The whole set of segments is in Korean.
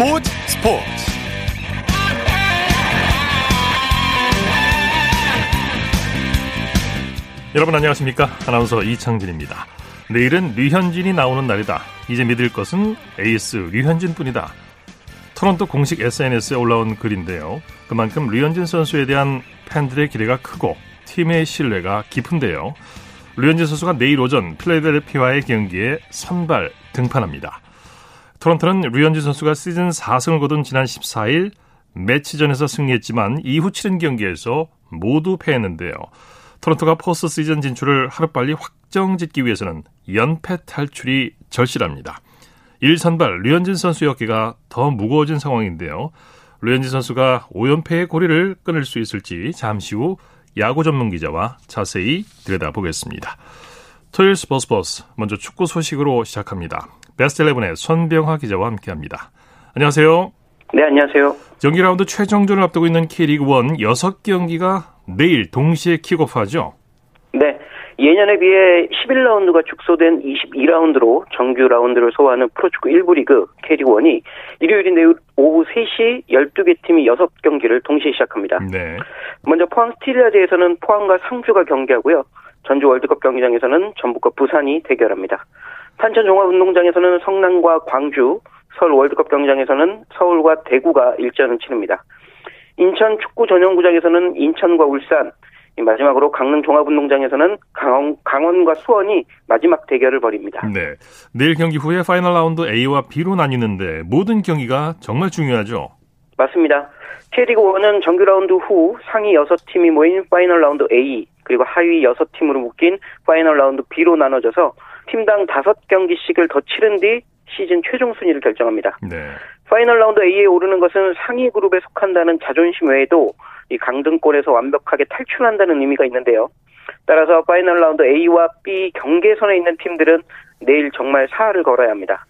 스포츠 스포츠. 여러분 안녕하십니까? 아나운서 이창진입니다. 내일은 류현진이 나오는 날이다. 이제 믿을 것은 에이스 류현진뿐이다. 토론토 공식 SNS에 올라온 글인데요. 그만큼 류현진 선수에 대한 팬들의 기대가 크고 팀의 신뢰가 깊은데요. 류현진 선수가 내일 오전 필라델피아의 경기에 선발 등판합니다 토론토는 류현진 선수가 시즌 4승을 거둔 지난 14일 매치전에서 승리했지만 이후 치른 경기에서 모두 패했는데요. 토론토가 포스트 시즌 진출을 하루빨리 확정짓기 위해서는 연패 탈출이 절실합니다. 1선발 류현진 선수의 어깨가 더 무거워진 상황인데요. 류현진 선수가 5연패의 고리를 끊을 수 있을지 잠시 후 야구 전문 기자와 자세히 들여다보겠습니다. 토요일 스포츠 버스 먼저 축구 소식으로 시작합니다. 베스트 11의 손병화 기자와 함께합니다. 안녕하세요. 네, 안녕하세요. 정기 라운드 최종전을 앞두고 있는 K리그 1 6경기가 내일 동시에 킥오프하죠? 네. 예년에 비해 11라운드가 축소된 22라운드로 정규 라운드를 소화하는 프로축구 1부 리그 K리그 1이 일요일인 내일 오후 3시 12개 팀이 6경기를 동시에 시작합니다. 네. 먼저 포항 스틸야드에서는 포항과 상주가 경기하고요. 전주 월드컵 경기장에서는 전북과 부산이 대결합니다. 탄천 종합운동장에서는 성남과 광주, 서울 월드컵 경기장에서는 서울과 대구가 일전을 치릅니다. 인천 축구 전용구장에서는 인천과 울산, 마지막으로 강릉 종합운동장에서는 강원, 강원 과 수원이 마지막 대결을 벌입니다. 네. 내일 경기 후에 파이널 라운드 A와 B로 나뉘는데 모든 경기가 정말 중요하죠. 맞습니다. K리그 1은 정규 라운드 후 상위 6팀이 모인 파이널 라운드 A 그리고 하위 6팀으로 묶인 파이널 라운드 B로 나눠져서 팀당 5경기씩을 더 치른 뒤 시즌 최종 순위를 결정합니다. 네. 파이널 라운드 A에 오르는 것은 상위 그룹에 속한다는 자존심 외에도 이 강등권에서 완벽하게 탈출한다는 의미가 있는데요. 따라서 파이널 라운드 A와 B 경계선에 있는 팀들은 내일 정말 사활을 걸어야 합니다.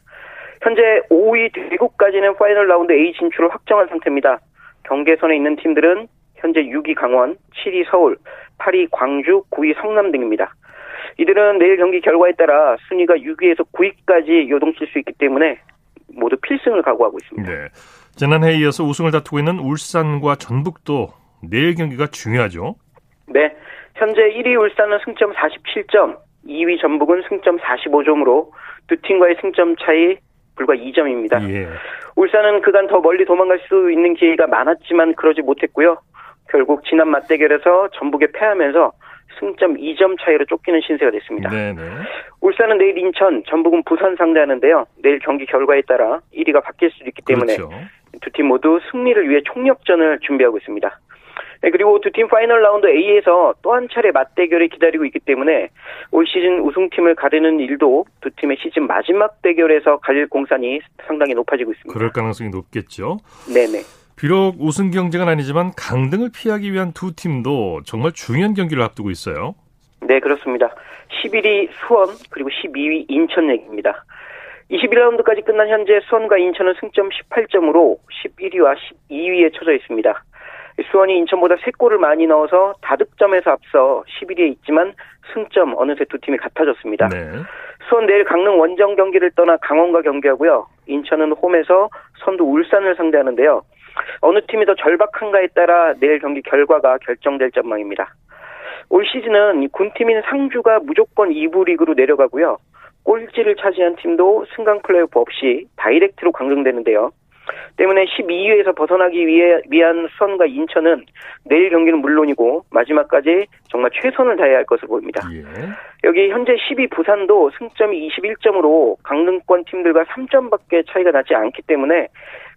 현재 5위 대구까지는 파이널 라운드 A 진출을 확정한 상태입니다. 경계선에 있는 팀들은 현재 6위 강원, 7위 서울, 8위 광주, 9위 성남 등입니다. 이들은 내일 경기 결과에 따라 순위가 6위에서 9위까지 요동칠 수 있기 때문에 모두 필승을 각오하고 있습니다. 네. 지난해에 이어서 우승을 다투고 있는 울산과 전북도 내일 경기가 중요하죠. 네. 현재 1위 울산은 승점 47점, 2위 전북은 승점 45점으로 두 팀과의 승점 차이 불과 2점입니다. 예. 울산은 그간 더 멀리 도망갈 수 있는 기회가 많았지만 그러지 못했고요. 결국 지난 맞대결에서 전북에 패하면서 승점 2점 차이로 쫓기는 신세가 됐습니다. 네네. 울산은 내일 인천, 전북은 부산 상대하는데요. 내일 경기 결과에 따라 1위가 바뀔 수도 있기 때문에 그렇죠. 두팀 모두 승리를 위해 총력전을 준비하고 있습니다. 네, 그리고 두 팀 파이널 라운드 A에서 또 한 차례 맞대결이 기다리고 있기 때문에 올 시즌 우승팀을 가르는 일도 두 팀의 시즌 마지막 대결에서 갈릴 공산이 상당히 높아지고 있습니다. 그럴 가능성이 높겠죠. 네네. 비록 우승 경쟁은 아니지만 강등을 피하기 위한 두 팀도 정말 중요한 경기를 앞두고 있어요. 네, 그렇습니다. 11위 수원 그리고 12위 인천 얘기입니다. 21라운드까지 끝난 현재 수원과 인천은 승점 18점으로 11위와 12위에 처져 있습니다. 수원이 인천보다 3골을 많이 넣어서 다득점에서 앞서 11위에 있지만 승점 어느새 두 팀이 같아졌습니다. 네. 수원 내일 강릉 원정 경기를 떠나 강원과 경기하고요. 인천은 홈에서 선두 울산을 상대하는데요. 어느 팀이 더 절박한가에 따라 내일 경기 결과가 결정될 전망입니다. 올 시즌은 군팀인 상주가 무조건 2부 리그로 내려가고요. 꼴찌를 차지한 팀도 승강 플레이오프 없이 direct로 강등되는데요. 때문에 12위에서 벗어나기 위해 위한 수원과 인천은 내일 경기는 물론이고 마지막까지 정말 최선을 다해야 할 것으로 보입니다. 예. 여기 현재 10위 부산도 승점이 21점으로 강등권 팀들과 3점밖에 차이가 나지 않기 때문에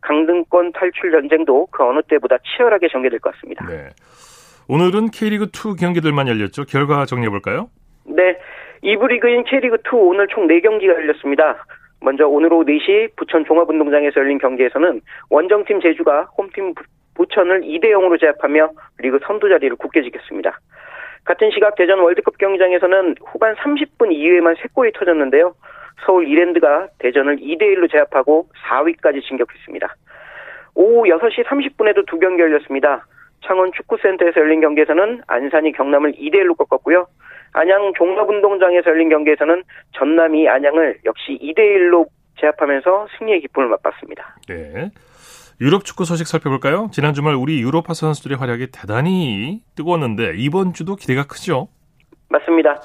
강등권 탈출 전쟁도 그 어느 때보다 치열하게 전개될 것 같습니다. 네. 오늘은 K리그 2 경기들만 열렸죠. 결과 정리해 볼까요? 네. 2부 리그인 K리그 2 오늘 총 4경기가 열렸습니다. 먼저 오늘 오후 4시 부천 종합운동장에서 열린 경기에서는 원정팀 제주가 홈팀 부천을 2대 0으로 제압하며 리그 선두 자리를 굳게 지켰습니다. 같은 시각 대전 월드컵 경기장에서는 후반 30분 이후에만 3골이 터졌는데요. 서울 이랜드가 대전을 2대 1로 제압하고 4위까지 진격했습니다. 오후 6시 30분에도 두 경기 열렸습니다. 창원 축구센터에서 열린 경기에서는 안산이 경남을 2대 1로 꺾었고요. 안양 종합운동장에서 열린 경기에서는 전남이 안양을 역시 2대 1로 제압하면서 승리의 기쁨을 맛봤습니다. 네. 유럽 축구 소식 살펴볼까요? 지난 주말 우리 유로파 선수들의 활약이 대단히 뜨거웠는데 이번 주도 기대가 크죠? 맞습니다.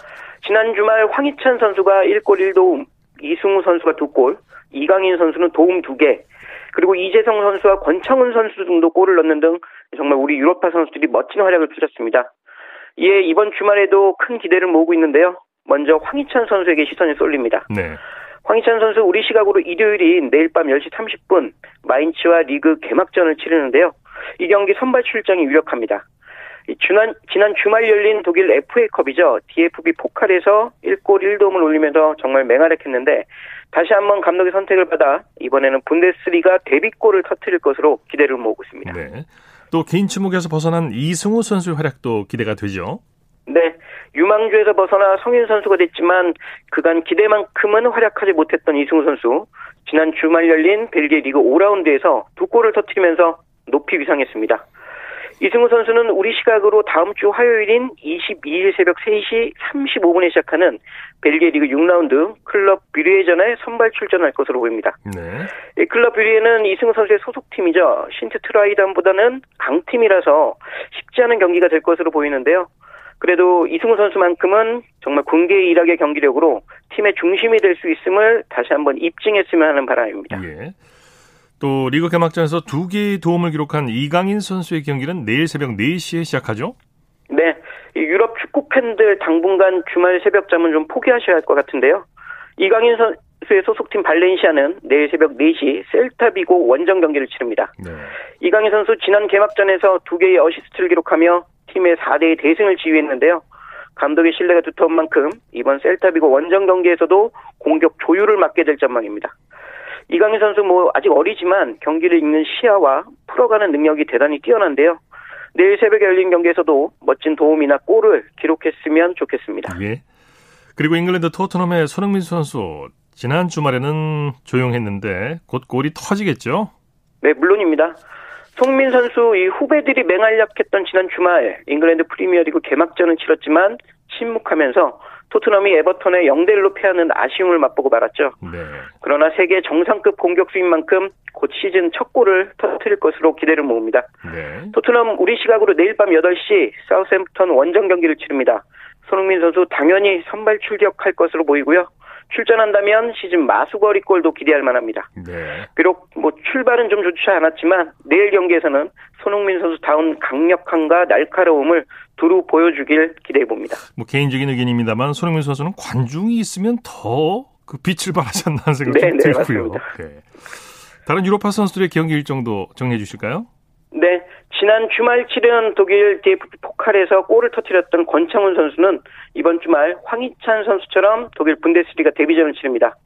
지난 주말 황희찬 선수가 1골 1도움, 이승우 선수가 2골, 이강인 선수는 도움 2개, 그리고 이재성 선수와 권창훈 선수 등도 골을 넣는 등 정말 우리 유로파 선수들이 멋진 활약을 펼쳤습니다. 이에 이번 주말에도 큰 기대를 모으고 있는데요. 먼저 황희찬 선수에게 시선이 쏠립니다. 네. 황희찬 선수 우리 시각으로 일요일인 내일 밤 10시 30분 마인츠와 리그 개막전을 치르는데요. 이 경기 선발 출장이 유력합니다. 지난, 지난 주말 열린 독일 FA컵이죠. DFB 포칼에서 1골 1도움을 올리면서 정말 맹활약했는데 다시 한번 감독의 선택을 받아 이번에는 분데스리가 데뷔골을 터뜨릴 것으로 기대를 모으고 있습니다. 네. 또 긴 침묵에서 벗어난 이승우 선수의 활약도 기대가 되죠. 네. 유망주에서 벗어나 성인 선수가 됐지만 그간 기대만큼은 활약하지 못했던 이승우 선수. 지난 주말 열린 벨기에 리그 5라운드에서 두 골을 터뜨리면서 높이 비상했습니다. 이승우 선수는 우리 시각으로 다음 주 화요일인 22일 새벽 3시 35분에 시작하는 벨기에 리그 6라운드 클럽 브뤼헤전에 선발 출전할 것으로 보입니다. 네. 클럽 브뤼헤는 이승우 선수의 소속팀이죠. 신트 트라위던보다는 강팀이라서 쉽지 않은 경기가 될 것으로 보이는데요. 그래도 이승우 선수만큼은 정말 군계 일학의 경기력으로 팀의 중심이 될 수 있음을 다시 한번 입증했으면 하는 바람입니다. 예. 또 리그 개막전에서 두 개의 도움을 기록한 이강인 선수의 경기는 내일 새벽 4시에 시작하죠? 네. 유럽 축구 팬들 당분간 주말 새벽 잠은 좀 포기하셔야 할 것 같은데요. 이강인 선수의 소속팀 발렌시아는 내일 새벽 4시 셀타비고 원정 경기를 치릅니다. 네. 이강인 선수 지난 개막전에서 두 개의 어시스트를 기록하며 팀의 4대 2 대승을 지휘했는데요. 감독의 신뢰가 두터운 만큼 이번 셀타비고 원정 경기에서도 공격 조율을 맡게 될 전망입니다. 이강인 선수 뭐 아직 어리지만 경기를 읽는 시야와 풀어가는 능력이 대단히 뛰어난데요. 내일 새벽에 열린 경기에서도 멋진 도움이나 골을 기록했으면 좋겠습니다. 예. 그리고 잉글랜드 토트넘의 손흥민 선수 지난 주말에는 조용했는데 곧 골이 터지겠죠? 네, 물론입니다. 송민 선수 이 후배들이 맹활약했던 지난 주말 잉글랜드 프리미어리그 개막전을 치렀지만 침묵하면서 토트넘이 에버턴에 0대1로 패하는 아쉬움을 맛보고 말았죠. 네. 그러나 세계 정상급 공격수인 만큼 곧 시즌 첫 골을 터뜨릴 것으로 기대를 모읍니다. 네. 토트넘 우리 시각으로 내일 밤 8시 사우샘프턴 원정 경기를 치릅니다. 손흥민 선수 당연히 선발 출격할 것으로 보이고요. 출전한다면 시즌 마수거리 골도 기대할 만합니다. 네. 비록 뭐 출발은 좀 좋지 않았지만 내일 경기에서는 손흥민 선수 다운 강력함과 날카로움을 두루 보여주길 기대해 봅니다. 뭐 개인적인 의견입니다만 손흥민 선수는 관중이 있으면 더 그 빛을 발하지 않나 생각이 네, 네, 들고요. 네. 다른 유로파 선수들의 경기 일정도 정리해 주실까요? 네. 지난 주말 치른 독일 DFB 포칼에서 골을 터뜨렸던 권창훈 선수는 이번 주말 황희찬 선수처럼 독일 분데스리가 데뷔전을 치릅니다.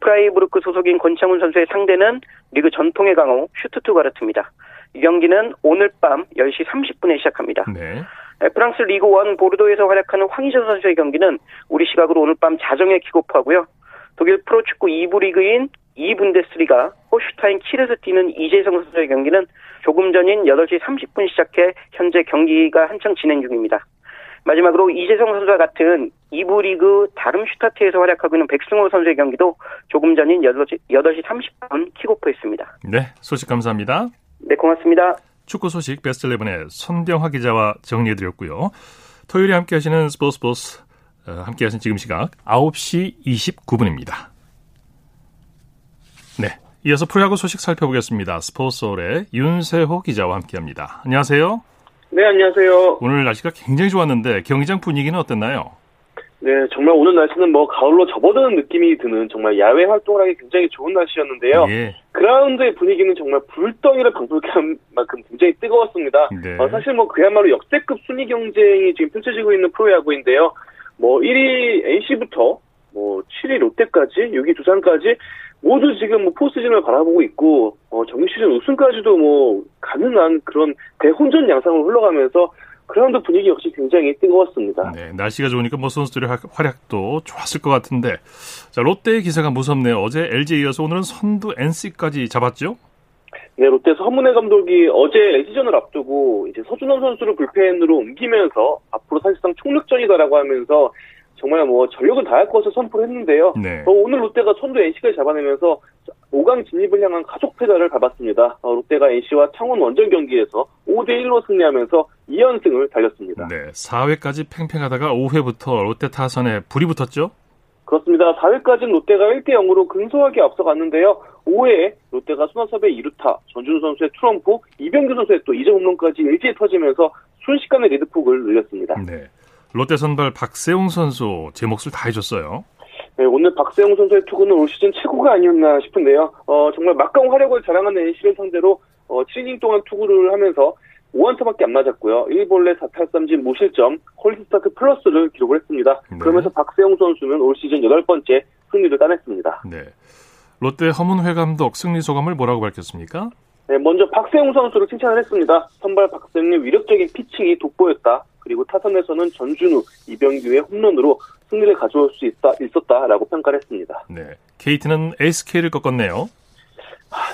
프라이부르크 소속인 권창훈 선수의 상대는 리그 전통의 강호 슈투트가르트입니다. 이 경기는 오늘 밤 10시 30분에 시작합니다. 네. 프랑스 리그 1 보르도에서 활약하는 황의조 선수의 경기는 우리 시각으로 오늘 밤 자정에 킥오프하고요. 독일 프로축구 2부 리그인 2분데스리가 홀슈타인 킬에서 뛰는 이재성 선수의 경기는 조금 전인 8시 30분 시작해 현재 경기가 한창 진행 중입니다. 마지막으로 이재성 선수와 같은 2부 리그 다름슈타트에서 활약하고 있는 백승호 선수의 경기도 조금 전인 8시, 8시 30분 킥오프했습니다. 네, 소식 감사합니다. 네, 고맙습니다. 축구 소식 베스트 11의 손병화 기자와 정리해드렸고요. 토요일에 함께 하시는 스포츠 버스 어, 함께 하신 지금 시각 9시 29분입니다. 네. 이어서 프로야구 소식 살펴보겠습니다. 스포츠홀의 윤세호 기자와 함께합니다. 안녕하세요. 네, 안녕하세요. 오늘 날씨가 굉장히 좋았는데 경기장 분위기는 어땠나요? 네, 정말 오늘 날씨는 뭐 가을로 접어드는 느낌이 드는 정말 야외 활동을 하기 굉장히 좋은 날씨였는데요. 예. 그라운드의 분위기는 정말 불덩이를 방불케 한 만큼 굉장히 뜨거웠습니다. 네. 어, 사실 뭐 그야말로 역대급 순위 경쟁이 지금 펼쳐지고 있는 프로야구인데요. 뭐 1위 NC부터 뭐 7위 롯데까지, 6위 두산까지 모두 지금 뭐 포스진을 바라보고 있고 어, 정규 시즌 우승까지도 뭐 가능한 그런 대혼전 양상으로 흘러가면서 그라운드 분위기 역시 굉장히 뜨거웠습니다. 네, 날씨가 좋으니까 뭐 선수들의 활약도 좋았을 것 같은데 자 롯데의 기세가 무섭네요. 어제 LG에 이어서 오늘은 선두 NC까지 잡았죠? 네, 롯데 서문혜 감독이 어제 LG전을 앞두고 이제 서준원 선수를 불펜으로 옮기면서 앞으로 사실상 총력전이다라고 하면서 정말 뭐 전력을 다할 것을 선포를 했는데요. 네. 어, 오늘 롯데가 선두 NC까지 잡아내면서 5강 진입을 향한 가속 페달을 밟았습니다. 어, 롯데가 NC와 창원 원정 경기에서 5대 1로 승리하면서 2연승을 달렸습니다. 네, 4회까지 팽팽하다가 5회부터 롯데 타선에 불이 붙었죠? 그렇습니다. 4회까지는 롯데가 1대 0으로 근소하게 앞서갔는데요. 5회에 롯데가 손아섭의 2루타, 전준우 선수의 트럼프, 이병규 선수의 또 2점 홈런까지 일제히 터지면서 순식간에 리드폭을 늘렸습니다. 네. 롯데 선발 박세웅 선수 제 몫을 다 해줬어요. 네, 오늘 박세웅 선수의 투구는 올 시즌 최고가 아니었나 싶은데요. 어, 정말 막강 화력을 자랑하는 NC를 상대로 어, 7이닝 동안 투구를 하면서 5안타밖에 안 맞았고요. 1볼넷 4탈삼진 무실점, 퀄스타트 플러스를 기록을 했습니다. 네. 그러면서 박세웅 선수는 올 시즌 8번째 승리를 따냈습니다. 네. 롯데 허문회 감독 승리 소감을 뭐라고 밝혔습니까? 네, 먼저 박세웅 선수를 칭찬을 했습니다. 선발 박세웅의 위력적인 피칭이 돋보였다. 그리고 타선에서는 전준우, 이병규의 홈런으로 승리를 가져올 수 있다, 있었다라고 평가를 했습니다. 네. KT는 SK를 꺾었네요.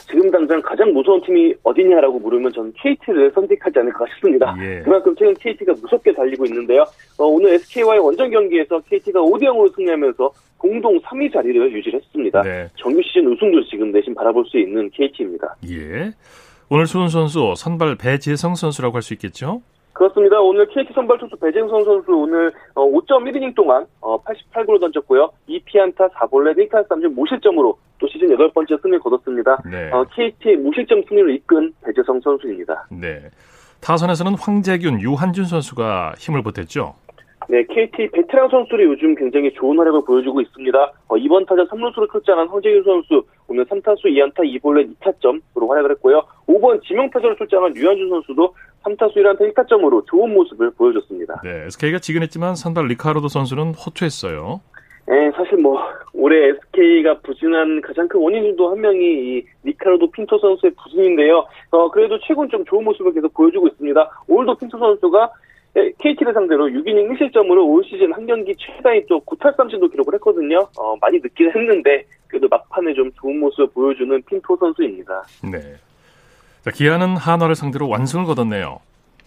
지금 당장 가장 무서운 팀이 어디냐라고 물으면 저는 KT를 선택하지 않을까 싶습니다. 예. 그만큼 최근 KT가 무섭게 달리고 있는데요. 어, 오늘 SK와의 원정 경기에서 KT가 5대 0으로 승리하면서 공동 3위 자리를 유지했습니다. 네. 정규 시즌 우승도 지금 내심 바라볼 수 있는 KT입니다. 예. 오늘 수훈 선수 선발 배재성 선수라고 할 수 있겠죠? 그렇습니다. 오늘 KT 선발 투수 배재성 선수 오늘 5.1이닝 어, 동안 88구를 어, 던졌고요. 2피안타 4볼넷 1탈 3진 무실점으로 또 시즌 여덟 번째 승리를 거뒀습니다. 네. 어, KT의 무실점 승리를 이끈 배재성 선수입니다. 네. 타선에서는 황재균, 유한준 선수가 힘을 보탰죠. 네, KT 베테랑 선수들이 요즘 굉장히 좋은 활약을 보여주고 있습니다. 어, 이번 타자 3루수로 출장한 황재균 선수 오늘 3타수 2안타 2볼넷 2타점으로 활약을 했고요. 5번 지명타자로 출장한 유한준 선수도 3타수 1안타 1타점으로 좋은 모습을 보여줬습니다. 네, SK가 지긴 했지만 선발 리카르도 선수는 호투했어요. 네, 사실 뭐 올해 SK가 부진한 가장 큰 원인 중 또 한 명이 이 리카르도 핀토 선수의 부진인데요. 어, 그래도 최근 좀 좋은 모습을 계속 보여주고 있습니다. 오늘도 핀토 선수가 KT를 상대로 6이닝 1실점으로 올 시즌 한 경기 최다인 또 9탈삼진도 기록을 했거든요. 어, 많이 늦긴 했는데 그래도 막판에 좀 좋은 모습을 보여주는 핀토 선수입니다. 네. 자, 기아는 한화를 상대로 완승을 거뒀네요.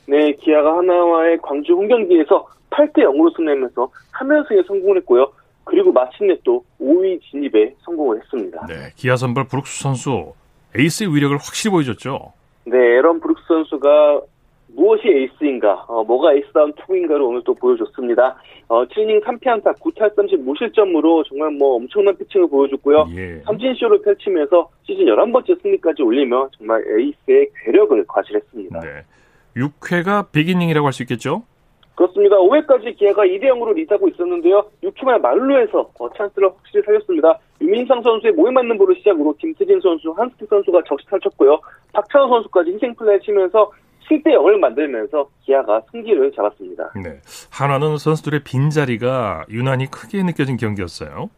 네, 기아가 한화와의 광주 홈경기에서 8대 0으로 승리하면서 3연승에 성공을 했고요. 그리고 마침내 또 5위 진입에 성공을 했습니다. 네, 기아 선발 브룩스 선수 에이스의 위력을 확실히 보여줬죠. 네, 에런 브룩스 선수가 무엇이 에이스인가, 어, 뭐가 에이스다운 투구인가를 오늘 또 보여줬습니다. 어, 7이닝 3피안타 9탈삼진 무실점으로 정말 뭐 엄청난 피칭을 보여줬고요. 예. 삼진쇼를 펼치면서 시즌 11번째 승리까지 올리며 정말 에이스의 괴력을 과시했습니다. 네. 6회가 비기닝이라고 할 수 있겠죠? 그렇습니다. 5회까지 기아가 2대 0으로 리드하고 있었는데요. 6회말 말루에서 어, 찬스를 확실히 살렸습니다. 유민상 선수의 모에 맞는 볼을 시작으로 김태진 선수, 한스틱 선수가 적시타를 쳤고요. 박찬호 선수까지 희생 플레이 치면서 7대 0을 만들면서 기아가 승기를 잡았습니다. 네. 하나는 선수들의 빈자리가 유난히 크게 느껴진 경기였어요.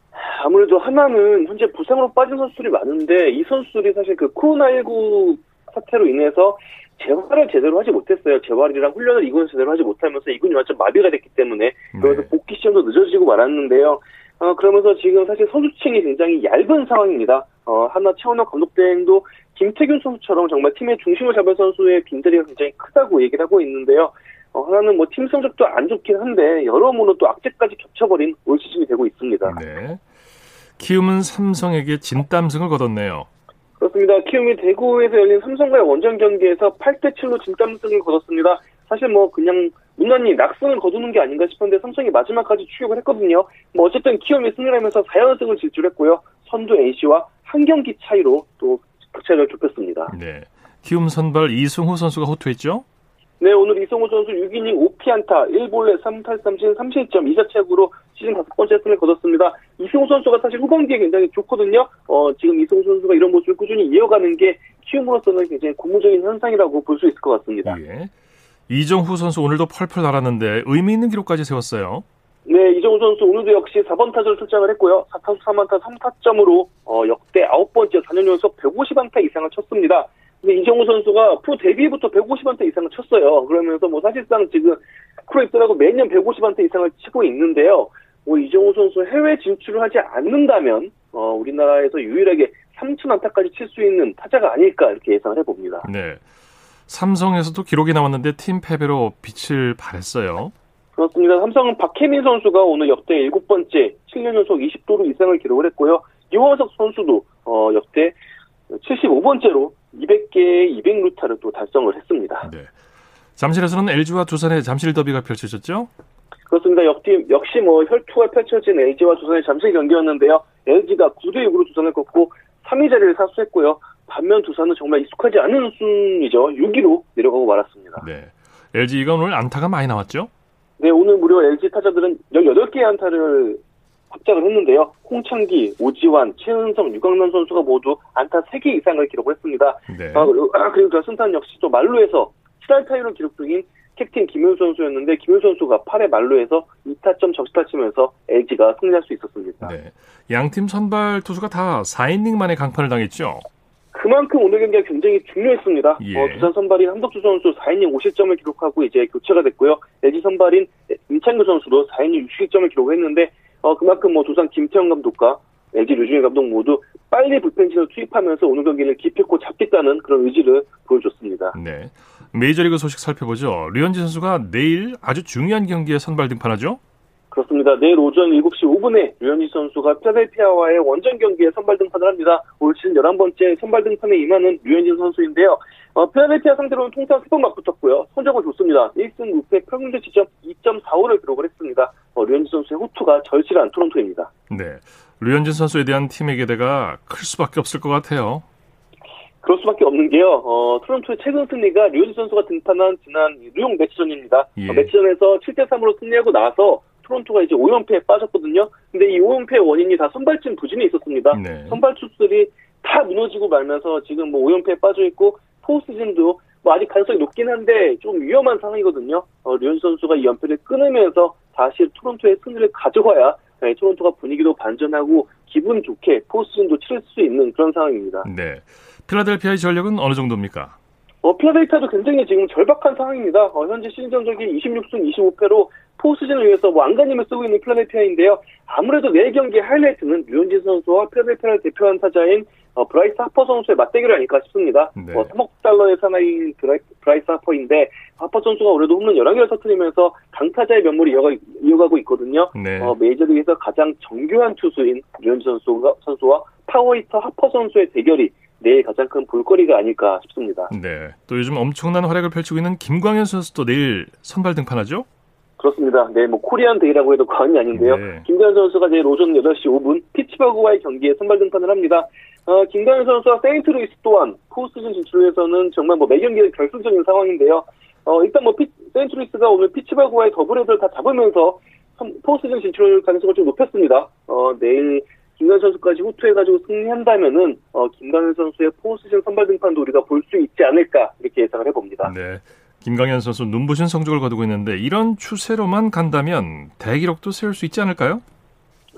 아무래도 하나는 현재 부상으로 빠진 선수들이 많은데 이 선수들이 사실 그 코로나19 사태로 인해서 재활을 제대로 하지 못했어요. 재활이랑 훈련을 이군 제대로 하지 못하면서 이군이 완전 마비가 됐기 때문에 그래서 네. 복귀 시험도 늦어지고 말았는데요. 어, 그러면서 지금 사실 선수층이 굉장히 얇은 상황입니다. 어, 하나 최원호 감독 대행도 김태균 선수처럼 정말 팀의 중심을 잡은 선수의 빈자리가 굉장히 크다고 얘기를 하고 있는데요. 어, 하나는 뭐 팀 성적도 안 좋긴 한데 여러모로 또 악재까지 겹쳐버린 올 시즌이 되고 있습니다. 네. 키움은 삼성에게 진땀승을 거뒀네요. 그렇습니다. 키움이 대구에서 열린 삼성과의 원정 경기에서 8대 7로 진땀승을 거뒀습니다. 사실 뭐 그냥 무난히 낙승을 거두는 게 아닌가 싶은데 삼성이 마지막까지 추격을 했거든요. 뭐 어쨌든 키움이 승리를 하면서 4연승을 질주했고요. 선두 NC와 한 경기 차이로 또 격차를 좁혔습니다. 네. 키움 선발 이승후 선수가 호투했죠? 네, 오늘 이승우 선수 6이닝 5피안타, 1볼넷 3탈삼진 3실점 2자책으로 시즌 다섯 번째 승을 거뒀습니다. 이승우 선수가 사실 후반기에 굉장히 좋거든요. 어, 지금 이승우 선수가 이런 모습을 꾸준히 이어가는 게 키움으로서는 굉장히 고무적인 현상이라고 볼 수 있을 것 같습니다. 예. 이정후 선수 오늘도 펄펄 날았는데 의미 있는 기록까지 세웠어요. 네, 이정우 선수 오늘도 역시 4번 타자를 출장을 했고요. 4타수 3안타 3타점으로 어, 역대 9번째 4년 연속 150안타 이상을 쳤습니다. 근데 이정우 선수가 프로 데뷔부터 150안타 이상을 쳤어요. 그러면서 뭐 사실상 지금 프로 입단하고 매년 150안타 이상을 치고 있는데요. 뭐 이정우 선수 해외 진출을 하지 않는다면 어, 우리나라에서 유일하게 3천 안타까지 칠 수 있는 타자가 아닐까 이렇게 예상을 해봅니다. 네. 삼성에서도 기록이 나왔는데 팀 패배로 빛을 발했어요. 그렇습니다. 삼성은 박혜민 선수가 오늘 역대 일곱 번째 7년 연속 20도루 이상을 기록을 했고요. 이원석 선수도 어, 역대 75번째로 200개의 200루타를 또 달성을 했습니다. 네. 잠실에서는 LG와 두산의 잠실 더비가 펼쳐졌죠? 그렇습니다. 역시, 역시 뭐 혈투가 펼쳐진 LG와 두산의 잠실 경기였는데요. LG가 9대 6으로 두산을 꺾고 3위 자리를 사수했고요. 반면 두산은 정말 익숙하지 않은 순위죠. 6위로 내려가고 말았습니다. 네. LG가 오늘 안타가 많이 나왔죠? 네, 오늘 무려 LG 타자들은 18개의 안타를 확장을 했는데요. 홍창기, 오지환, 최은성, 유강남 선수가 모두 안타 3개 이상을 기록했습니다. 네. 아, 그리고, 아, 그리고 결승타는 역시 또 말루에서 7알타이로 기록 중인 캡틴 김효 선수였는데 김효 선수가 8회 말루에서 2타점 적시타 치면서 LG가 승리할 수 있었습니다. 네. 양팀 선발 투수가 다 4이닝 만에 강판을 당했죠. 그만큼 오늘 경기가 굉장히 중요했습니다. 예. 어, 두산 선발인 한덕수 선수 4이닝 50점을 기록하고 이제 교체가 됐고요. LG 선발인 임창규 선수도 4이닝 60점을 기록했는데 어, 그만큼 뭐 두산 김태형 감독과 LG 류준일 감독 모두 빨리 불펜진을 투입하면서 오늘 경기를 기필코 잡겠다는 그런 의지를 보여줬습니다. 네. 메이저리그 소식 살펴보죠. 류현진 선수가 내일 아주 중요한 경기에 선발 등판하죠? 그렇습니다. 내일 오전 7시 5분에 류현진 선수가 필라델피아와의 원정 경기에 선발 등판을 합니다. 올 시즌 11번째 선발 등판에 임하는 류현진 선수인데요. 어, 필라델피아 상대로는 통산 3번 맞붙었고요. 성적은 좋습니다. 1승 6패 평균 지점 2.45를 기록을 했습니다. 어, 류현진 선수의 호투가 절실한 토론토입니다. 네. 류현진 선수에 대한 팀의 기대가 클 수밖에 없을 것 같아요. 그럴 수밖에 없는 게요. 어, 토론토의 최근 승리가 류현진 선수가 등판한 지난 뉴욕 매치전입니다. 예. 어, 매치전에서 7대 3으로 승리하고 나서 토론토가 이제 5연패에 빠졌거든요. 근데 이 5연패의 원인이 다 선발진 부진이 있었습니다. 네. 선발 투수들이 다 무너지고 말면서 지금 뭐 5연패에 빠져 있고 포스트시즌도 뭐 아직 가능성이 높긴 한데 좀 위험한 상황이거든요. 어, 류현 선수가 이 연패를 끊으면서 다시 토론토의 승리를 가져와야 네, 토론토가 분위기도 반전하고 기분 좋게 포스트시즌도 치를 수 있는 그런 상황입니다. 네. 필라델피아의 전력은 어느 정도입니까? 어, 필라델피아도 굉장히 지금 절박한 상황입니다. 어, 현재 시즌 전적이 26승 25패로 포스트시즌을 위해서 뭐 안간힘을 쓰고 있는 필라델피아인데요. 아무래도 내일 경기 하이라이트는 류현진 선수와 필라델피아를 대표한 타자인 어, 브라이스 하퍼 선수의 맞대결이 아닐까 싶습니다. 네. 어, 3억 달러의 사나이인 브라이, 브라이스 하퍼인데 하퍼 선수가 올해도 홈런 11개를 터뜨리면서 강타자의 면모를 이어가, 이어가고 있거든요. 네. 어, 메이저리그에서 가장 정교한 투수인 류현진 선수가, 선수와 파워히터 하퍼 선수의 대결이 내일 가장 큰 볼거리가 아닐까 싶습니다. 네. 또 요즘 엄청난 활약을 펼치고 있는 김광현 선수도 내일 선발 등판하죠? 그렇습니다. 네, 뭐 코리안 데이라고 해도 과언이 아닌데요. 네. 김광현 선수가 내일 오전 8시 5분 피츠버그와의 경기에 선발 등판을 합니다. 어, 김광현 선수와 세인트루이스 또한 포스트시즌 진출에서는 정말 뭐 매경기의 결승적인 상황인데요. 어, 일단 뭐 피, 세인트루이스가 오늘 피츠버그와의 더블헤더를 다 잡으면서 포스트시즌 진출 가능성을 좀 높였습니다. 어, 내일 김광현 선수까지 호투해가지고 승리한다면은 어, 김광현 선수의 포스트시즌 선발 등판도 우리가 볼 수 있지 않을까 이렇게 예상을 해봅니다. 네. 김광현 선수 눈부신 성적을 거두고 있는데 이런 추세로만 간다면 대기록도 세울 수 있지 않을까요?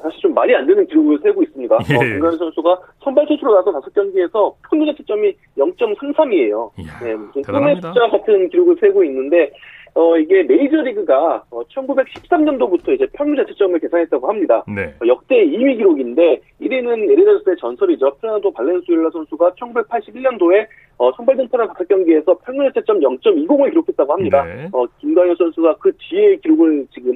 사실 좀 말이 안 되는 기록을 세우고 있습니다. 예. 어, 김광현 선수가 선발 투수로 나선 다섯 경기에서 평균 자책점이 0.33이에요. 네, 무슨 꿈의 숫자 같은 기록을 세우고 있는데 어, 이게 메이저리그가 어, 1913년도부터 이제 평균 자책점을 계산했다고 합니다. 네. 어, 역대 2위 기록인데 1위는 LA 다저스의 전설이죠. 페르난도 발렌수엘라 선수가 1981년도에 어, 선발 등판한 다섯 경기에서 평균 자체점 0.20을 기록했다고 합니다. 네. 어, 김광현 선수가 그 뒤에 기록을 지금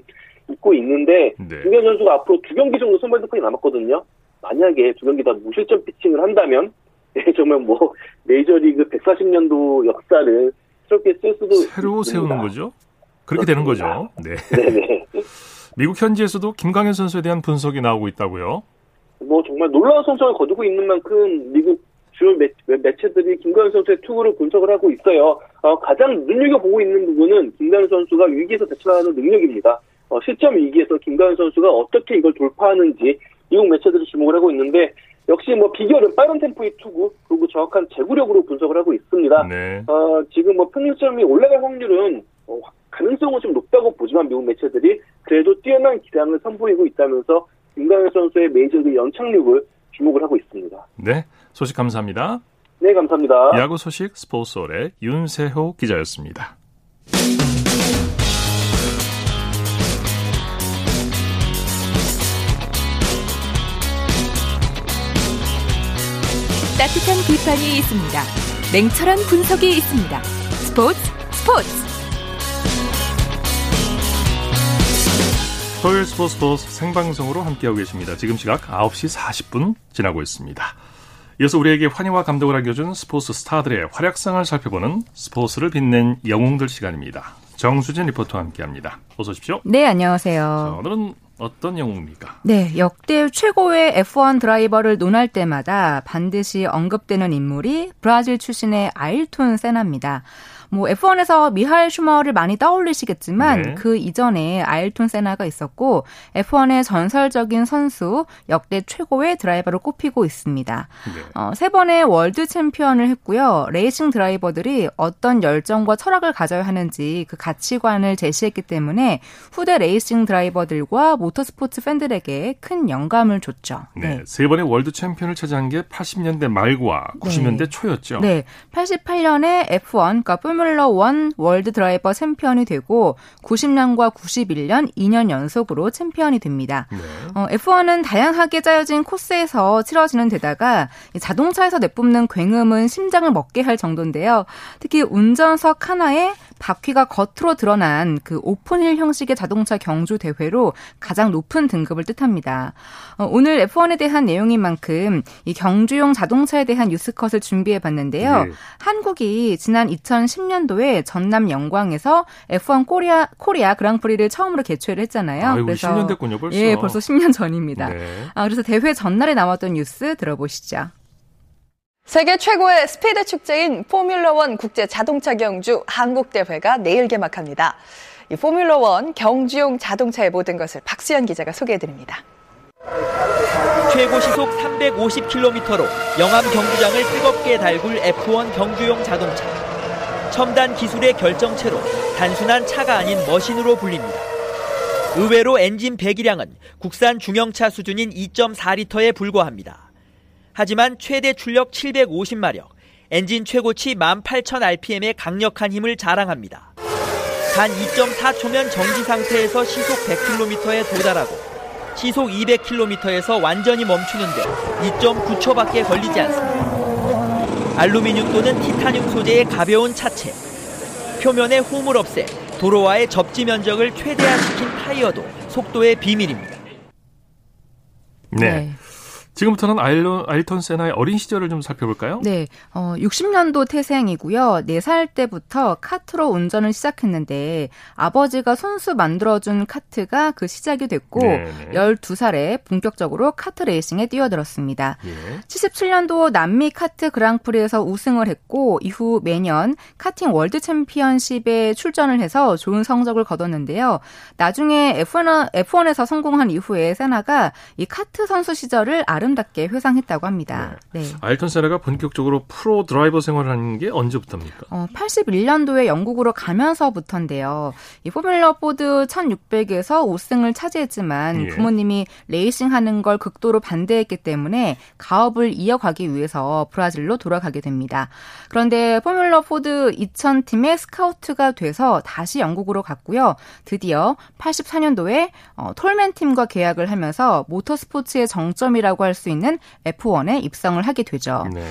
잇고 있는데 네. 김광현 선수가 앞으로 두 경기 정도 선발 등판이 남았거든요. 만약에 두 경기 다 무실점 피칭을 한다면 네, 정말 뭐 메이저리그 140년도 역사를 새롭게 쓸 수도 새로 있습니다. 세우는 거죠? 그렇게 되는 거죠. 네. 네네. 미국 현지에서도 김광현 선수에 대한 분석이 나오고 있다고요? 뭐 정말 놀라운 성적을 거두고 있는 만큼 미국 주요 매, 매체들이 김광현 선수의 투구를 분석을 하고 있어요. 어, 가장 눈여겨보고 있는 부분은 김광현 선수가 위기에서 대처하는 능력입니다. 어, 실점 위기에서 김광현 선수가 어떻게 이걸 돌파하는지 미국 매체들이 주목을 하고 있는데 역시 뭐 비결은 빠른 템포의 투구 그리고 정확한 제구력으로 분석을 하고 있습니다. 네. 어, 지금 뭐 평균점이 올라갈 확률은 어, 가능성은 좀 높다고 보지만 미국 매체들이 그래도 뛰어난 기량을 선보이고 있다면서 김광현 선수의 메이저리그 연착륙을 주목을 하고 있습니다. 네, 소식 감사합니다. 네, 감사합니다. 야구 소식 스포츠홀의 윤세호 기자였습니다. 따뜻한 비판이 있습니다. 냉철한 분석이 있습니다. 스포츠 스포츠 토요일 스포츠 스포츠 생방송으로 함께하고 계십니다. 지금 시각 9시 40분 지나고 있습니다. 이어서 우리에게 환희와 감동을 안겨준 스포츠 스타들의 활약상을 살펴보는 스포츠를 빛낸 영웅들 시간입니다. 정수진 리포터와 함께합니다. 어서 오십시오. 네, 안녕하세요. 자, 오늘은 어떤 영웅입니까? 네, 역대 최고의 F1 드라이버를 논할 때마다 반드시 언급되는 인물이 브라질 출신의 아일톤 세나입니다. 뭐 F1에서 미하엘 슈머를 많이 떠올리시겠지만 네. 그 이전에 아일톤 세나가 있었고 F1의 전설적인 선수 역대 최고의 드라이버로 꼽히고 있습니다. 네. 어, 세 번의 월드 챔피언을 했고요. 레이싱 드라이버들이 어떤 열정과 철학을 가져야 하는지 그 가치관을 제시했기 때문에 후대 레이싱 드라이버들과 모터스포츠 팬들에게 큰 영감을 줬죠. 네. 네. 세 번의 월드 챔피언을 차지한 게 80년대 말과 90년대 초였죠. 네. 88년에 F1 그러니까 포뮬러 1 월드 드라이버 챔피언이 되고 90년과 91년 2년 연속으로 챔피언이 됩니다. 네. 어, F1은 다양하게 짜여진 코스에서 치러지는 데다가 자동차에서 내뿜는 굉음은 심장을 먹게 할 정도인데요. 특히 운전석 하나에 바퀴가 겉으로 드러난 그 오픈힐 형식의 자동차 경주 대회로 가장 높은 등급을 뜻합니다. 어, 오늘 F1에 대한 내용인 만큼 이 경주용 자동차에 대한 뉴스컷을 준비해 봤는데요. 네. 한국이 지난 2010년도에 전남 영광에서 F1 코리아 코리아 그랑프리를 처음으로 개최를 했잖아요. 아이고, 그래서 10년 됐군요, 벌써. 예, 벌써 10년 전입니다. 네. 아, 그래서 대회 전날에 나왔던 뉴스 들어보시죠. 세계 최고의 스피드 축제인 포뮬러1 국제 자동차 경주 한국 대회가 내일 개막합니다. 이 포뮬러1 경주용 자동차의 모든 것을 박수현 기자가 소개해 드립니다. 최고 시속 350km로 영암 경주장을 뜨겁게 달굴 F1 경주용 자동차. 첨단 기술의 결정체로 단순한 차가 아닌 머신으로 불립니다. 의외로 엔진 배기량은 국산 중형차 수준인 2.4리터에 불과합니다. 하지만 최대 출력 750마력, 엔진 최고치 18,000rpm의 강력한 힘을 자랑합니다. 단 2.4초면 정지 상태에서 시속 100km에 도달하고 시속 200km에서 완전히 멈추는데 2.9초밖에 걸리지 않습니다. 알루미늄 또는 티타늄 소재의 가벼운 차체, 표면에 홈을 없애 도로와의 접지 면적을 최대화시킨 타이어도 속도의 비밀입니다. 네. 네. 지금부터는 아일론, 아일턴 세나의 어린 시절을 좀 살펴볼까요? 네. 어, 60년도 태생이고요. 4살 때부터 카트로 운전을 시작했는데 아버지가 손수 만들어준 카트가 그 시작이 됐고 네네. 12살에 본격적으로 카트 레이싱에 뛰어들었습니다. 예. 77년도 남미 카트 그랑프리에서 우승을 했고 이후 매년 카팅 월드 챔피언십에 출전을 해서 좋은 성적을 거뒀는데요. 나중에 F1, F1에서 성공한 이후에 세나가 이 카트 선수 시절을 아름 아름답게 회상했다고 합니다. 네. 네. 아일턴 세나가 본격적으로 프로 드라이버 생활을 하는 게 언제부터입니까? 어, 81년도에 영국으로 가면서부터인데요. 이 포뮬러 포드 1600에서 5승을 차지했지만 예. 부모님이 레이싱 하는 걸 극도로 반대했기 때문에 가업을 이어가기 위해서 브라질로 돌아가게 됩니다. 그런데 포뮬러 포드 2000팀의 스카우트가 돼서 다시 영국으로 갔고요. 드디어 84년도에 어, 톨맨 팀과 계약을 하면서 모터스포츠의 정점이라고 할수 있는 F1에 입성을 하게 되죠. 네.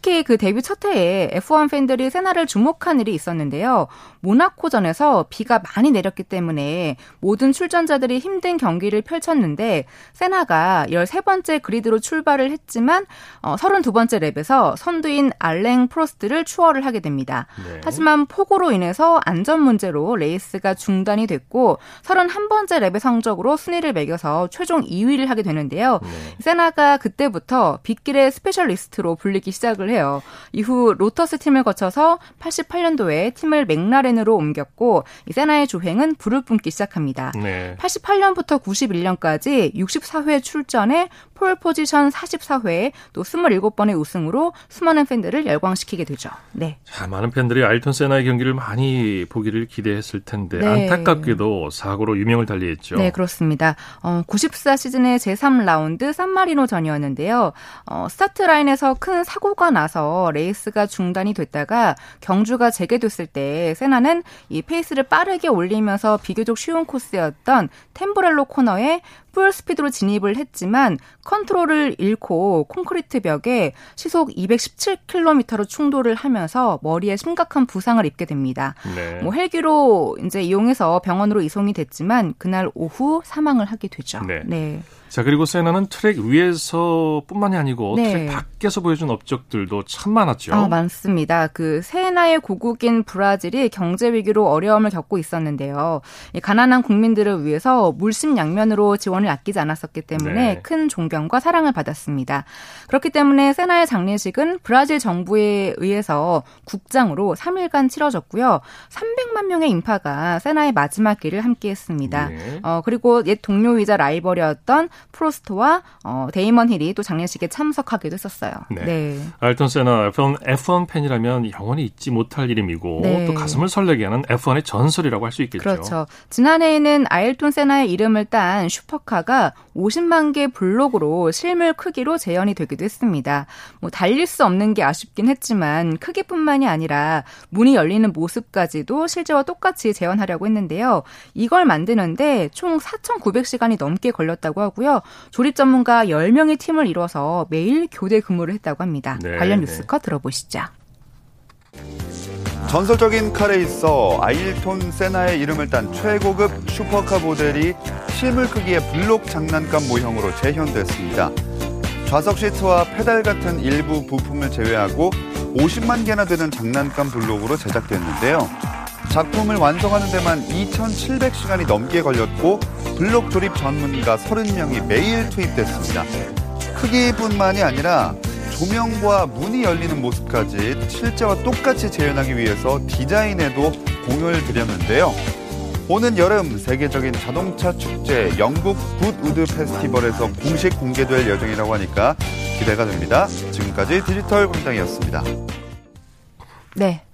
특히 그 데뷔 첫 해에 F1 팬들이 세나를 주목한 일이 있었는데요. 모나코전에서 비가 많이 내렸기 때문에 모든 출전자들이 힘든 경기를 펼쳤는데 세나가 13번째 그리드로 출발을 했지만 어, 32번째 랩에서 선두인 알랭 프로스트를 추월을 하게 됩니다. 네. 하지만 폭우로 인해서 안전 문제로 레이스가 중단이 됐고 31번째 랩의 성적으로 순위를 매겨서 최종 2위를 하게 되는데요. 네. 세나가 그때부터 빗길의 스페셜리스트로 불리기 시작을 해요. 이후 로터스 팀을 거쳐서 88년도에 팀을 맥라렌 맥라렌으로 옮겼고 이 세나의 주행은 불을 뿜기 시작합니다. 네. 88년부터 91년까지 64회 출전에 폴 포지션 44회 또 27번의 우승으로 수많은 팬들을 열광시키게 되죠. 네. 자, 많은 팬들이 아일톤 세나의 경기를 많이 보기를 기대했을 텐데 네. 안타깝게도 사고로 유명을 달리했죠. 네, 그렇습니다. 어, 94 시즌의 제3라운드 산마리노 전이었는데요. 어, 스타트 라인에서 큰 사고가 나서 레이스가 중단이 됐다가 경주가 재개됐을 때 세나는 이 페이스를 빠르게 올리면서 비교적 쉬운 코스였던 탐부렐로 코너에 풀 스피드로 진입을 했지만 컨트롤을 잃고 콘크리트 벽에 시속 217km로 충돌을 하면서 머리에 심각한 부상을 입게 됩니다. 네. 뭐 헬기로 이제 이용해서 병원으로 이송이 됐지만 그날 오후 사망을 하게 되죠. 네. 네. 자, 그리고 세나는 트랙 위에서뿐만이 아니고 네. 트랙 밖에서 보여준 업적들도 참 많았죠. 아, 많습니다. 그 세나의 고국인 브라질이 경제 위기로 어려움을 겪고 있었는데요. 가난한 국민들을 위해서 물심양면으로 지원을 아끼지 않았었기 때문에 네. 큰 존경과 사랑을 받았습니다. 그렇기 때문에 세나의 장례식은 브라질 정부에 의해서 국장으로 3일간 치러졌고요. 300만 명의 인파가 세나의 마지막 길을 함께했습니다. 네. 어, 그리고 옛 동료이자 라이벌이었던 프로스트와 어, 데이먼 힐이 또 장례식에 참석하기도 했었어요. 네. 네. 알턴 세나 F1, F1 팬이라면 영원히 잊지 못할 이름이고 네. 또 가슴을 설레게 하는 F1의 전설이라고 할 수 있겠죠. 그렇죠. 지난해에는 아일톤 세나의 이름을 딴 슈퍼 카가 50만 개 블록으로 실물 크기로 재현이 되기도 했습니다. 뭐 달릴 수 없는 게 아쉽긴 했지만 크기뿐만이 아니라 문이 열리는 모습까지도 실제와 똑같이 재현하려고 했는데요. 이걸 만드는데 총 4,900시간이 넘게 걸렸다고 하고요. 조립 전문가 10명의 팀을 이뤄서 매일 교대 근무를 했다고 합니다. 네, 관련 뉴스 컷 들어보시죠. 전설적인 카레이서 아일톤 세나의 이름을 딴 최고급 슈퍼카 모델이 실물 크기의 블록 장난감 모형으로 재현됐습니다. 좌석 시트와 페달 같은 일부 부품을 제외하고 50만 개나 되는 장난감 블록으로 제작됐는데요. 작품을 완성하는 데만 2,700시간이 넘게 걸렸고 블록 조립 전문가 30명이 매일 투입됐습니다. 크기뿐만이 아니라 조명과 문이 열리는 모습까지 실제와 똑같이 재현하기 위해서 디자인에도 공을 들였는데요. 오는 여름 세계적인 자동차 축제 영국 굿우드 페스티벌에서 공식 공개될 예정이라고 하니까 기대가 됩니다. 지금까지 디지털 공장이었습니다. 네.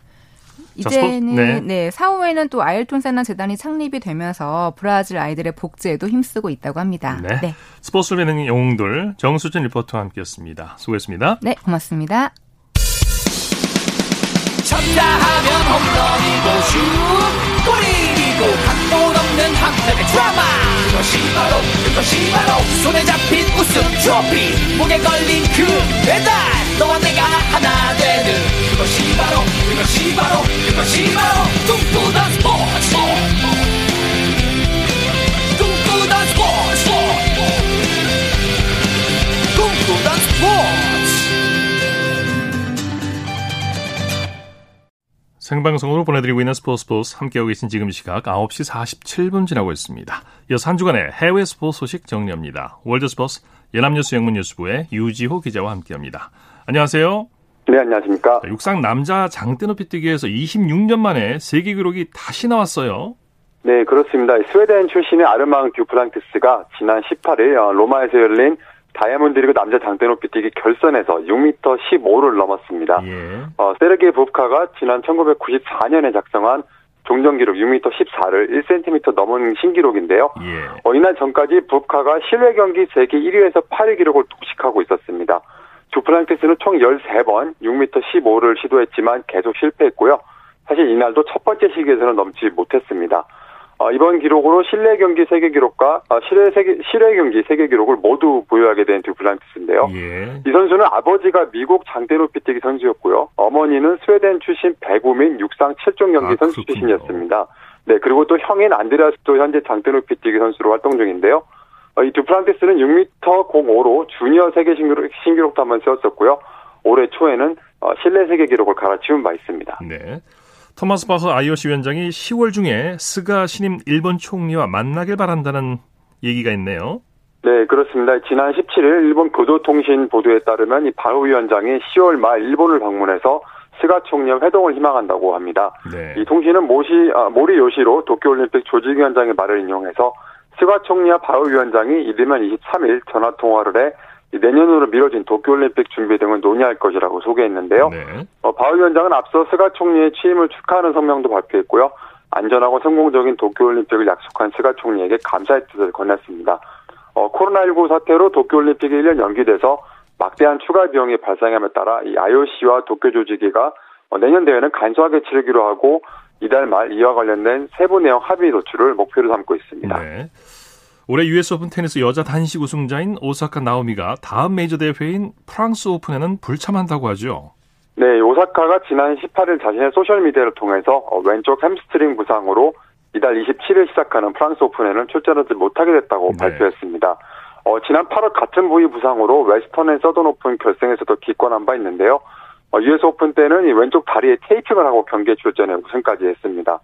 이제는 네. 네, 사후에는 또 아일톤 세나 재단이 창립이 되면서 브라질 아이들의 복지에도 힘쓰고 있다고 합니다. 네. 네. 스포츠 예능 영웅들 정수진 리포터와 함께했습니다. 수고했습니다. 네, 고맙습니다. 쳤다 하면 홈런이고 슛 골이고 각본 없는 한편의 드라마 그것이 바로 그것이 바로 손에 우승 트로피 목에 걸린 그 배달 너와 내가 하나 되는 그것이 바로 그것이 바로 그것이 바로 꿈꾸던 스포츠 꿈꾸던 스포츠 꿈꾸던 스포츠 생방송으로 보내드리고 있는 스포츠 스포츠 함께하고 계신 지금 시각 9시 47분 지나고 있습니다. 이어서 한 주간의 해외 스포츠 소식 정리합니다. 월드 스포츠 연합뉴스 영문뉴스부의 유지호 기자와 함께합니다. 안녕하세요. 네, 안녕하십니까. 육상 남자 장대 높이 뛰기에서 26년 만에 세계 기록이 다시 나왔어요. 네, 그렇습니다. 스웨덴 출신의 아르망 듀프랑티스가 지난 18일 어, 로마에서 열린 다이아몬드 리그 남자 장대 높이 뛰기 결선에서 6m 15를 넘었습니다. 예. 어, 세르게이 부프카가 지난 1994년에 작성한 종전 기록 6m 14를 1cm 넘은 신기록인데요. 예. 어, 이날 전까지 부프카가 실외 경기 세계 1위에서 8위 기록을 독식하고 있었습니다. 두플랑티스는 총 13번 6m 15를 시도했지만 계속 실패했고요. 사실 이날도 첫 번째 시기에서는 넘지 못했습니다. 어, 이번 기록으로 실내 경기 세계 기록과 어, 실외 세계 실외 경기 세계 기록을 모두 보유하게 된 듀플란티스인데요. 예. 이 선수는 아버지가 미국 장대 높이뛰기 선수였고요. 어머니는 스웨덴 출신 배구 민 육상 7종 경기 아, 선수 그렇군요. 출신이었습니다. 네, 그리고 또 형인 안드레아스도 현재 장대 높이뛰기 선수로 활동 중인데요. 어, 이 듀프란티스는 6m 05로 주니어 세계 신기록, 신기록도 한번 세웠었고요. 올해 초에는 어, 실내 세계 기록을 갈아치운 바 있습니다. 네. 토마스 바흐 IOC 위원장이 10월 중에 스가 신임 일본 총리와 만나길 바란다는 얘기가 있네요. 네, 그렇습니다. 지난 17일 일본 교도통신 보도에 따르면 이 바흐 위원장이 10월 말 일본을 방문해서 스가 총리와 회동을 희망한다고 합니다. 네. 이 통신은 모시, 아, 모리 요시로 도쿄올림픽 조직위원장의 말을 인용해서 스가 총리와 바흐 위원장이 이르면 23일 전화 통화를 해 내년으로 미뤄진 도쿄올림픽 준비 등을 논의할 것이라고 소개했는데요. 네. 어, 바흐 위원장은 앞서 스가 총리의 취임을 축하하는 성명도 발표했고요. 안전하고 성공적인 도쿄올림픽을 약속한 스가 총리에게 감사의 뜻을 건넸습니다. 어, 코로나19 사태로 도쿄올림픽이 1년 연기돼서 막대한 추가 비용이 발생함에 따라 이 IOC와 도쿄 조직위가 어, 내년 대회는 간소하게 치르기로 하고 이달 말 이와 관련된 세부 내용 합의 도출을 목표로 삼고 있습니다. 네. 올해 US 오픈 테니스 여자 단식 우승자인 오사카 나오미가 다음 메이저 대회인 프랑스 오픈에는 불참한다고 하죠. 네, 오사카가 지난 18일 자신의 소셜미디어를 통해서 어, 왼쪽 햄스트링 부상으로 이달 27일 시작하는 프랑스 오픈에는 출전하지 못하게 됐다고 네. 발표했습니다. 어, 지난 8월 같은 부위 부상으로 웨스턴 앤 서던 오픈 결승에서도 기권한 바 있는데요. 어, US 오픈 때는 이 왼쪽 다리에 테이핑을 하고 경기에 출전해 우승까지 했습니다.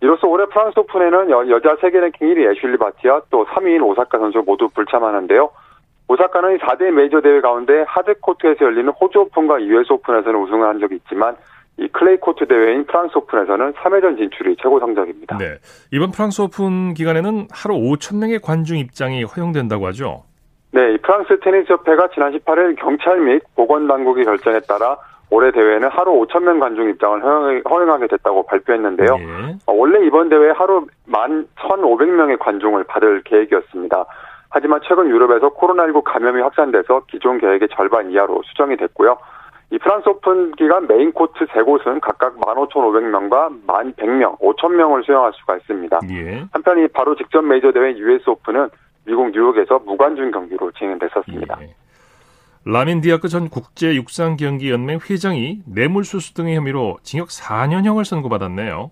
이로써 올해 프랑스 오픈에는 여, 자 세계 랭킹 1위 애슐리 바티와 또 3위인 오사카 선수 모두 불참하는데요. 오사카는 4대 메이저 대회 가운데 하드코트에서 열리는 호주 오픈과 US 오픈에서는 우승을 한 적이 있지만 이 클레이 코트 대회인 프랑스 오픈에서는 3회전 진출이 최고 성적입니다. 네. 이번 프랑스 오픈 기간에는 하루 5천 명의 관중 입장이 허용된다고 하죠. 네, 프랑스 테니스 협회가 지난 18일 경찰 및 보건 당국의 결정에 따라 올해 대회는 하루 5천 명 관중 입장을 허용하게 됐다고 발표했는데요. 예. 어, 원래 이번 대회 하루 11,500명의 관중을 받을 계획이었습니다. 하지만 최근 유럽에서 코로나19 감염이 확산돼서 기존 계획의 절반 이하로 수정이 됐고요. 이 프랑스 오픈 기간 메인 코트 세 곳은 각각 15,500명과 1,100명, 5,000명을 수용할 수가 있습니다. 예. 한편 이 바로 직전 메이저 대회 US 오픈은 미국 뉴욕에서 무관중 경기로 진행됐었습니다. 예. 라민 디아크 전 국제육상경기연맹 회장이 뇌물수수 등의 혐의로 징역 4년형을 선고받았네요.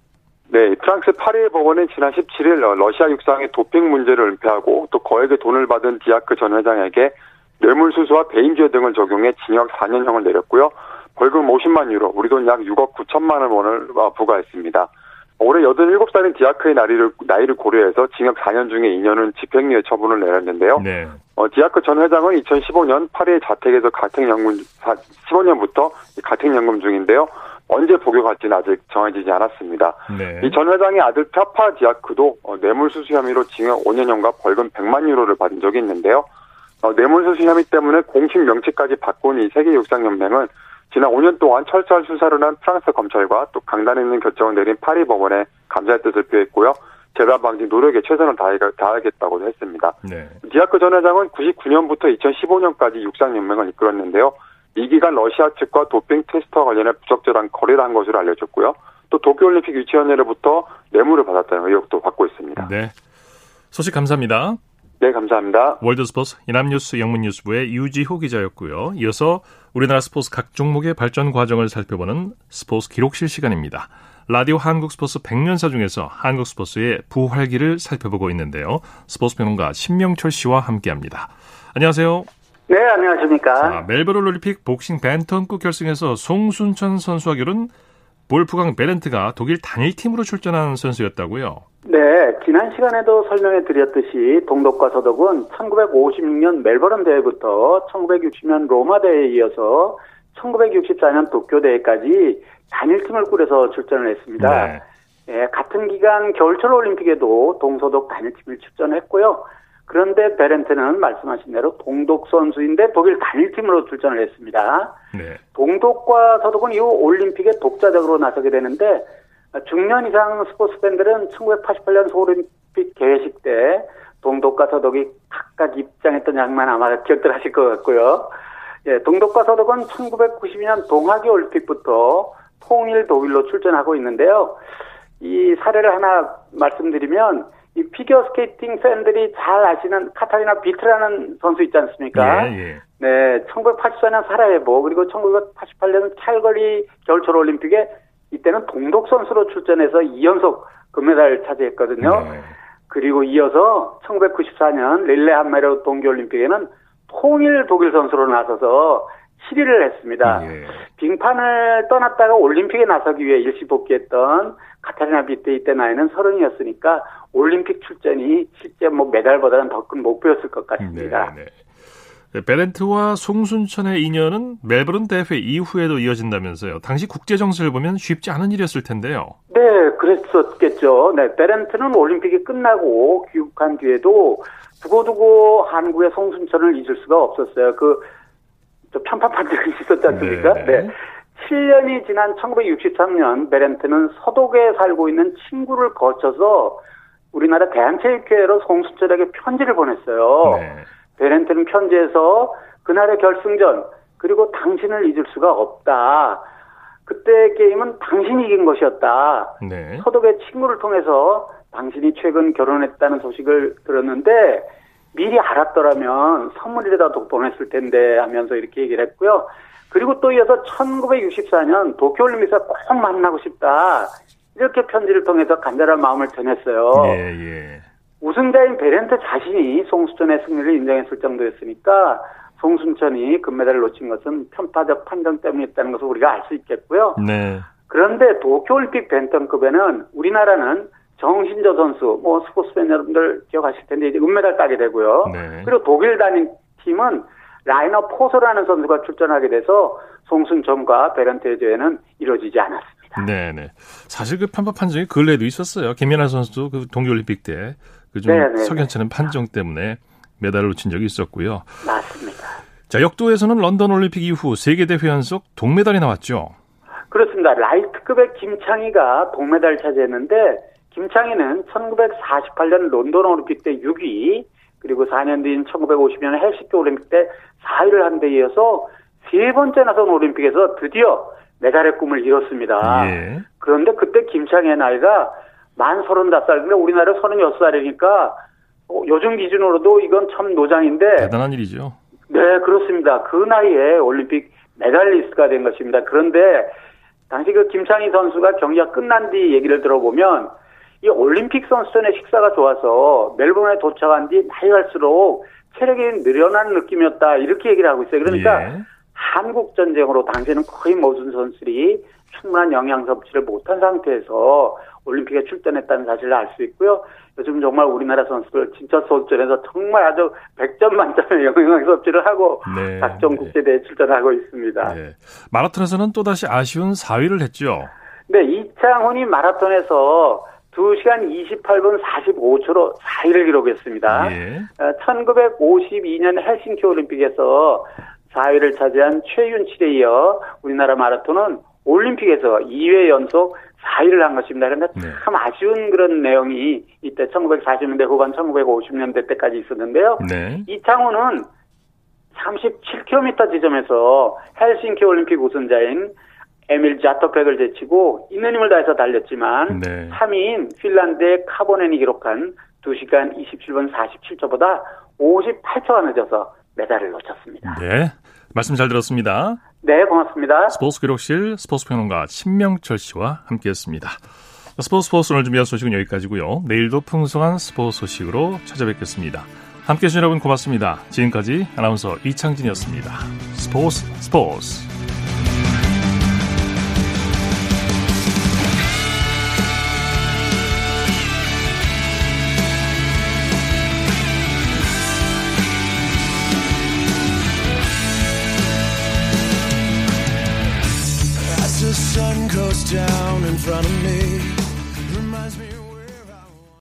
네, 프랑스 파리 법원은 지난 17일 러시아 육상의 도핑 문제를 은폐하고 또 거액의 돈을 받은 디아크 전 회장에게 뇌물수수와 배임죄 등을 적용해 징역 4년형을 내렸고요. 벌금 50만 유로, 우리 돈 약 6억 9천만 원을 부과했습니다. 올해 87살인 디아크의 나이를, 나이를 고려해서 징역 4년 중에 2년은 집행유예 처분을 내렸는데요. 네. 어, 디아크 전 회장은 2015년 파리의 자택에서 가택연금, 15년부터 가택연금 중인데요. 언제 복역할지는 아직 정해지지 않았습니다. 네. 이전 회장의 아들 파파 디아크도 어, 뇌물수수 혐의로 징역 5년형과 벌금 100만 유로를 받은 적이 있는데요. 어, 뇌물수수 혐의 때문에 공식 명칭까지 바꾼 이 세계육상연맹은 지난 5년 동안 철저한 수사를 한 프랑스 검찰과 또 강단 있는 결정을 내린 파리 법원에 감사의 뜻을 표했고요. 재발 방지 노력에 최선을 다하겠다고 했습니다. 네. 디아크 전 회장은 99년부터 2015년까지 육상연맹을 이끌었는데요. 이 기간 러시아 측과 도핑 테스트와 관련해 부적절한 거래를 한 것으로 알려졌고요. 또 도쿄올림픽 유치원회로부터 뇌물을 받았다는 의혹도 받고 있습니다. 네. 소식 감사합니다. 네, 감사합니다. 월드스포츠 이남뉴스 영문뉴스부의 유지호 기자였고요. 이어서 우리나라 스포츠 각 종목의 발전 과정을 살펴보는 스포츠 기록실 시간입니다. 라디오 한국 스포츠 100년사 중에서 한국 스포츠의 부활기를 살펴보고 있는데요. 스포츠 평론가 신명철 씨와 함께합니다. 안녕하세요. 네, 안녕하십니까. 자, 멜버른 올림픽 복싱 벤턴급 결승에서 송순천 선수와 결은 볼프강 베렌트가 독일 단일팀으로 출전한 선수였다고요? 네, 지난 시간에도 설명해 드렸듯이 동독과 서독은 1956년 멜버른 대회부터 1960년 로마 대회에 이어서 1964년 도쿄 대회까지 단일팀을 꾸려서 출전을 했습니다. 네. 네, 같은 기간 겨울철 올림픽에도 동서독 단일팀을 출전했고요. 그런데 베렌트는 말씀하신 대로 동독 선수인데 독일 단일팀으로 출전을 했습니다. 네. 동독과 서독은 이후 올림픽에 독자적으로 나서게 되는데 중년 이상 스포츠 팬들은 1988년 서울올림픽 개회식 때 동독과 서독이 각각 입장했던 장면 아마 기억들 하실 것 같고요. 예, 동독과 서독은 1992년 동하계 올림픽부터 통일 독일로 출전하고 있는데요. 이 사례를 하나 말씀드리면 이 피겨 스케이팅 팬들이 잘 아시는 카타리나 비트라는 선수 있지 않습니까? 예, 예. 네, 1984년 사라예보 그리고 1988년 캘거리 겨울철 올림픽에 이때는 동독 선수로 출전해서 2연속 금메달을 차지했거든요. 네. 그리고 이어서 1994년 릴레함메르 동계올림픽에는 통일 독일 선수로 나서서 7위를 했습니다. 예. 빙판을 떠났다가 올림픽에 나서기 위해 일시 복귀했던 카타리나 비트 이때 나이는 서른이었으니까 올림픽 출전이 실제 뭐 메달보다는 더 큰 목표였을 것 같습니다. 네, 네. 베렌트와 송순천의 인연은 멜버른 대회 이후에도 이어진다면서요. 당시 국제 정세를 보면 쉽지 않은 일이었을 텐데요. 네, 그랬었겠죠. 네, 베렌트는 올림픽이 끝나고 귀국한 뒤에도 두고두고 한국의 송순천을 잊을 수가 없었어요. 그 편파판 적이 있었지 않습니까? 네. 네. 7년이 지난 1963년 베렌트는 서독에 살고 있는 친구를 거쳐서 우리나라 대한체육회로 송순철에게 편지를 보냈어요. 네. 베렌트는 편지에서 그날의 결승전 그리고 당신을 잊을 수가 없다. 그때 게임은 당신이 이긴 것이었다. 네. 서독의 친구를 통해서 당신이 최근 결혼했다는 소식을 들었는데 미리 알았더라면 선물이라도 보냈을 텐데 하면서 이렇게 얘기를 했고요. 그리고 또 이어서 1964년 도쿄올림픽에서 꼭 만나고 싶다. 이렇게 편지를 통해서 간절한 마음을 전했어요. 예, 예. 우승자인 베렌트 자신이 송수천의 승리를 인정했을 정도였으니까 송순천이 금메달을 놓친 것은 편파적 판정 때문이었다는 것을 우리가 알 수 있겠고요. 네. 그런데 도쿄올림픽 벤턴급에는 우리나라는 정신조 선수, 뭐 스포츠팬 여러분들 기억하실 텐데 이제 은메달 따게 되고요. 네. 그리고 독일 단일팀은 라이너 포소라는 선수가 출전하게 돼서 송순천과 베런트의 대회는 이루어지지 않았습니다. 네네. 사실 그 편파 판정이 근래에도 있었어요. 김연아 선수도 그 동계올림픽 때 그중 석연찮은 판정 때문에 메달을 놓친 적이 있었고요. 맞습니다. 자, 역도에서는 런던 올림픽 이후 세계 대회 연속 동메달이 나왔죠. 그렇습니다. 라이트급의 김창희가 동메달 차지했는데 김창희는 1948년 런던 올림픽 때 6위, 그리고 4년 뒤인 1950년 헬싱키 올림픽 때 4위를 한 데 이어서 세 번째 나선 올림픽에서 드디어 메달의 꿈을 이뤘습니다. 예. 그런데 그때 김창희의 나이가 만 35살인데 우리나라 36살이니까 어, 요즘 기준으로도 이건 참 노장인데 대단한 일이죠. 네, 그렇습니다. 그 나이에 올림픽 메달리스트가 된 것입니다. 그런데 당시 그 김창희 선수가 경기가 끝난 뒤 얘기를 들어보면 이 올림픽 선수촌의 식사가 좋아서 멜번에 도착한 뒤 나이 갈수록 체력이 늘어나는 느낌이었다 이렇게 얘기를 하고 있어요. 그러니까 예. 한국 전쟁으로 당시에는 거의 모든 선수들이 충분한 영양 섭취를 못한 상태에서 올림픽에 출전했다는 사실을 알 수 있고요. 요즘 정말 우리나라 선수들 진짜 선전에서 정말 아주 100점 만점의 영양 섭취를 하고 네. 각종 국제대회에 출전하고 있습니다. 네. 마라톤에서는 또다시 아쉬운 4위를 했죠. 네, 이창훈이 마라톤에서 2시간 28분 45초로 4위를 기록했습니다. 예. 1952년 어, 헬싱키 올림픽에서 4위를 차지한 최윤칠에 이어 우리나라 마라톤은 올림픽에서 2회 연속 4위를 한 것입니다. 그런데 네. 참 아쉬운 그런 내용이 이때 1940년대 후반 1950년대 때까지 있었는데요. 네. 이창호는 37km 지점에서 헬싱키 올림픽 우승자인 에밀 자토팩을 제치고 있는 힘을 다해서 달렸지만 네. 3위인 핀란드의 카보넨이 기록한 2시간 27분 47초보다 58초가 늦어서 메달을 놓쳤습니다. 네. 말씀 잘 들었습니다. 네, 고맙습니다. 스포츠 기록실 스포츠 평론가 신명철 씨와 함께했습니다. 스포츠 스포츠 오늘 준비한 소식은 여기까지고요. 내일도 풍성한 스포츠 소식으로 찾아뵙겠습니다. 함께해 주신 여러분 고맙습니다. 지금까지 아나운서 이창진이었습니다. 스포츠 스포츠